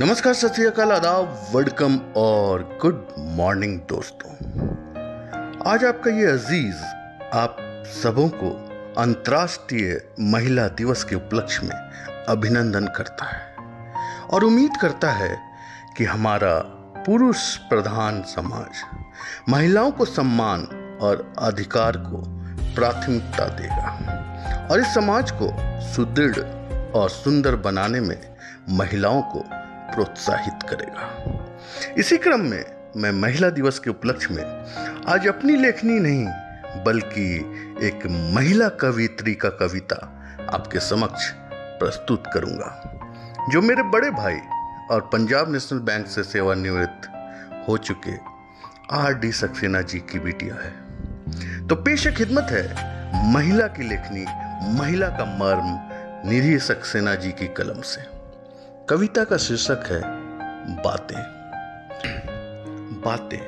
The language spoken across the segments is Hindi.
नमस्कार, सत श्री अकाल, आदाब वेलकम और गुड मॉर्निंग दोस्तों। आज आपका ये अज़ीज़, आप सबों को अंतर्राष्ट्रीय महिला दिवस के उपलक्ष्य में अभिनंदन करता है और उम्मीद करता है कि हमारा पुरुष प्रधान समाज महिलाओं को सम्मान और अधिकार को प्राथमिकता देगा और इस समाज को सुदृढ़ और सुंदर बनाने में महिलाओं को प्रोत्साहित करेगा। इसी क्रम में मैं महिला दिवस के उपलक्ष्य में आज अपनी लेखनी नहीं, बल्कि एक महिला कवित्री का कविता आपके समक्ष प्रस्तुत करूँगा, जो मेरे बड़े भाई और पंजाब नेशनल बैंक से सेवानिवृत्त हो चुके आर डी सक्सेना जी की बेटिया है। तो पेश खिदमत है महिला की लेखनी, महिला का मर्म निधि सक्सेना जी की कलम से। कविता का शीर्षक है बातें। बातें।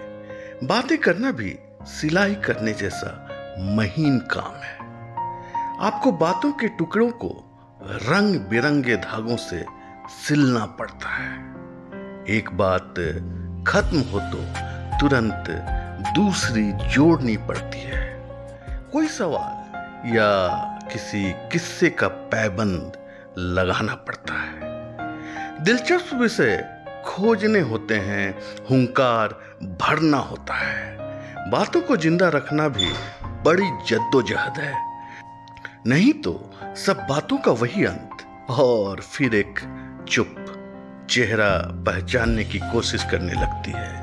बातें करना भी सिलाई करने जैसा महीन काम है। आपको बातों के टुकड़ों को रंग बिरंगे धागों से सिलना पड़ता है। एक बात खत्म हो तो तुरंत दूसरी जोड़नी पड़ती है। कोई सवाल या किसी किस्से का पैबंद लगाना पड़ता है। दिलचस्प विषय, खोजने होते हैं, हुंकार भरना होता है। बातों को ज़िंदा रखना भी बड़ी जद्दोजहद है। नहीं तो सब बातों का वही अंत। और फिर एक चुप चेहरा पहचानने की कोशिश करने लगती है।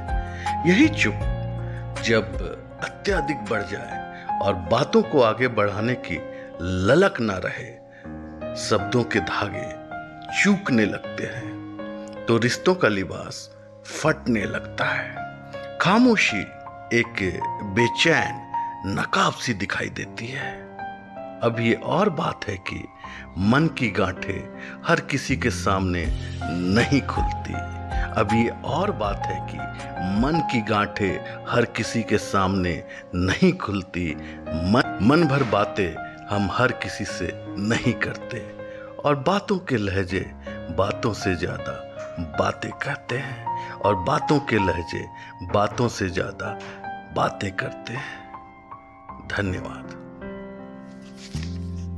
यही चुप जब अत्याधिक बढ़ जाए और बातों को आगे बढ़ाने की ललक ना रहे, शब्दों के धागे चूकने लगते हैं तो रिश्तों का लिबास फटने लगता है। खामोशी एक बेचैन, नकाब सी दिखाई देती है। अब ये और बात है कि मन की गांठें हर किसी के सामने नहीं खुलती। अब ये और बात है कि मन की गांठें हर किसी के सामने नहीं खुलती। मन मन भर बातें हम हर किसी से नहीं करते। और बातों के लहजे बातों से ज़्यादा बातें करते हैं। और बातों के लहजे बातों से ज़्यादा बातें करते हैं। धन्यवाद।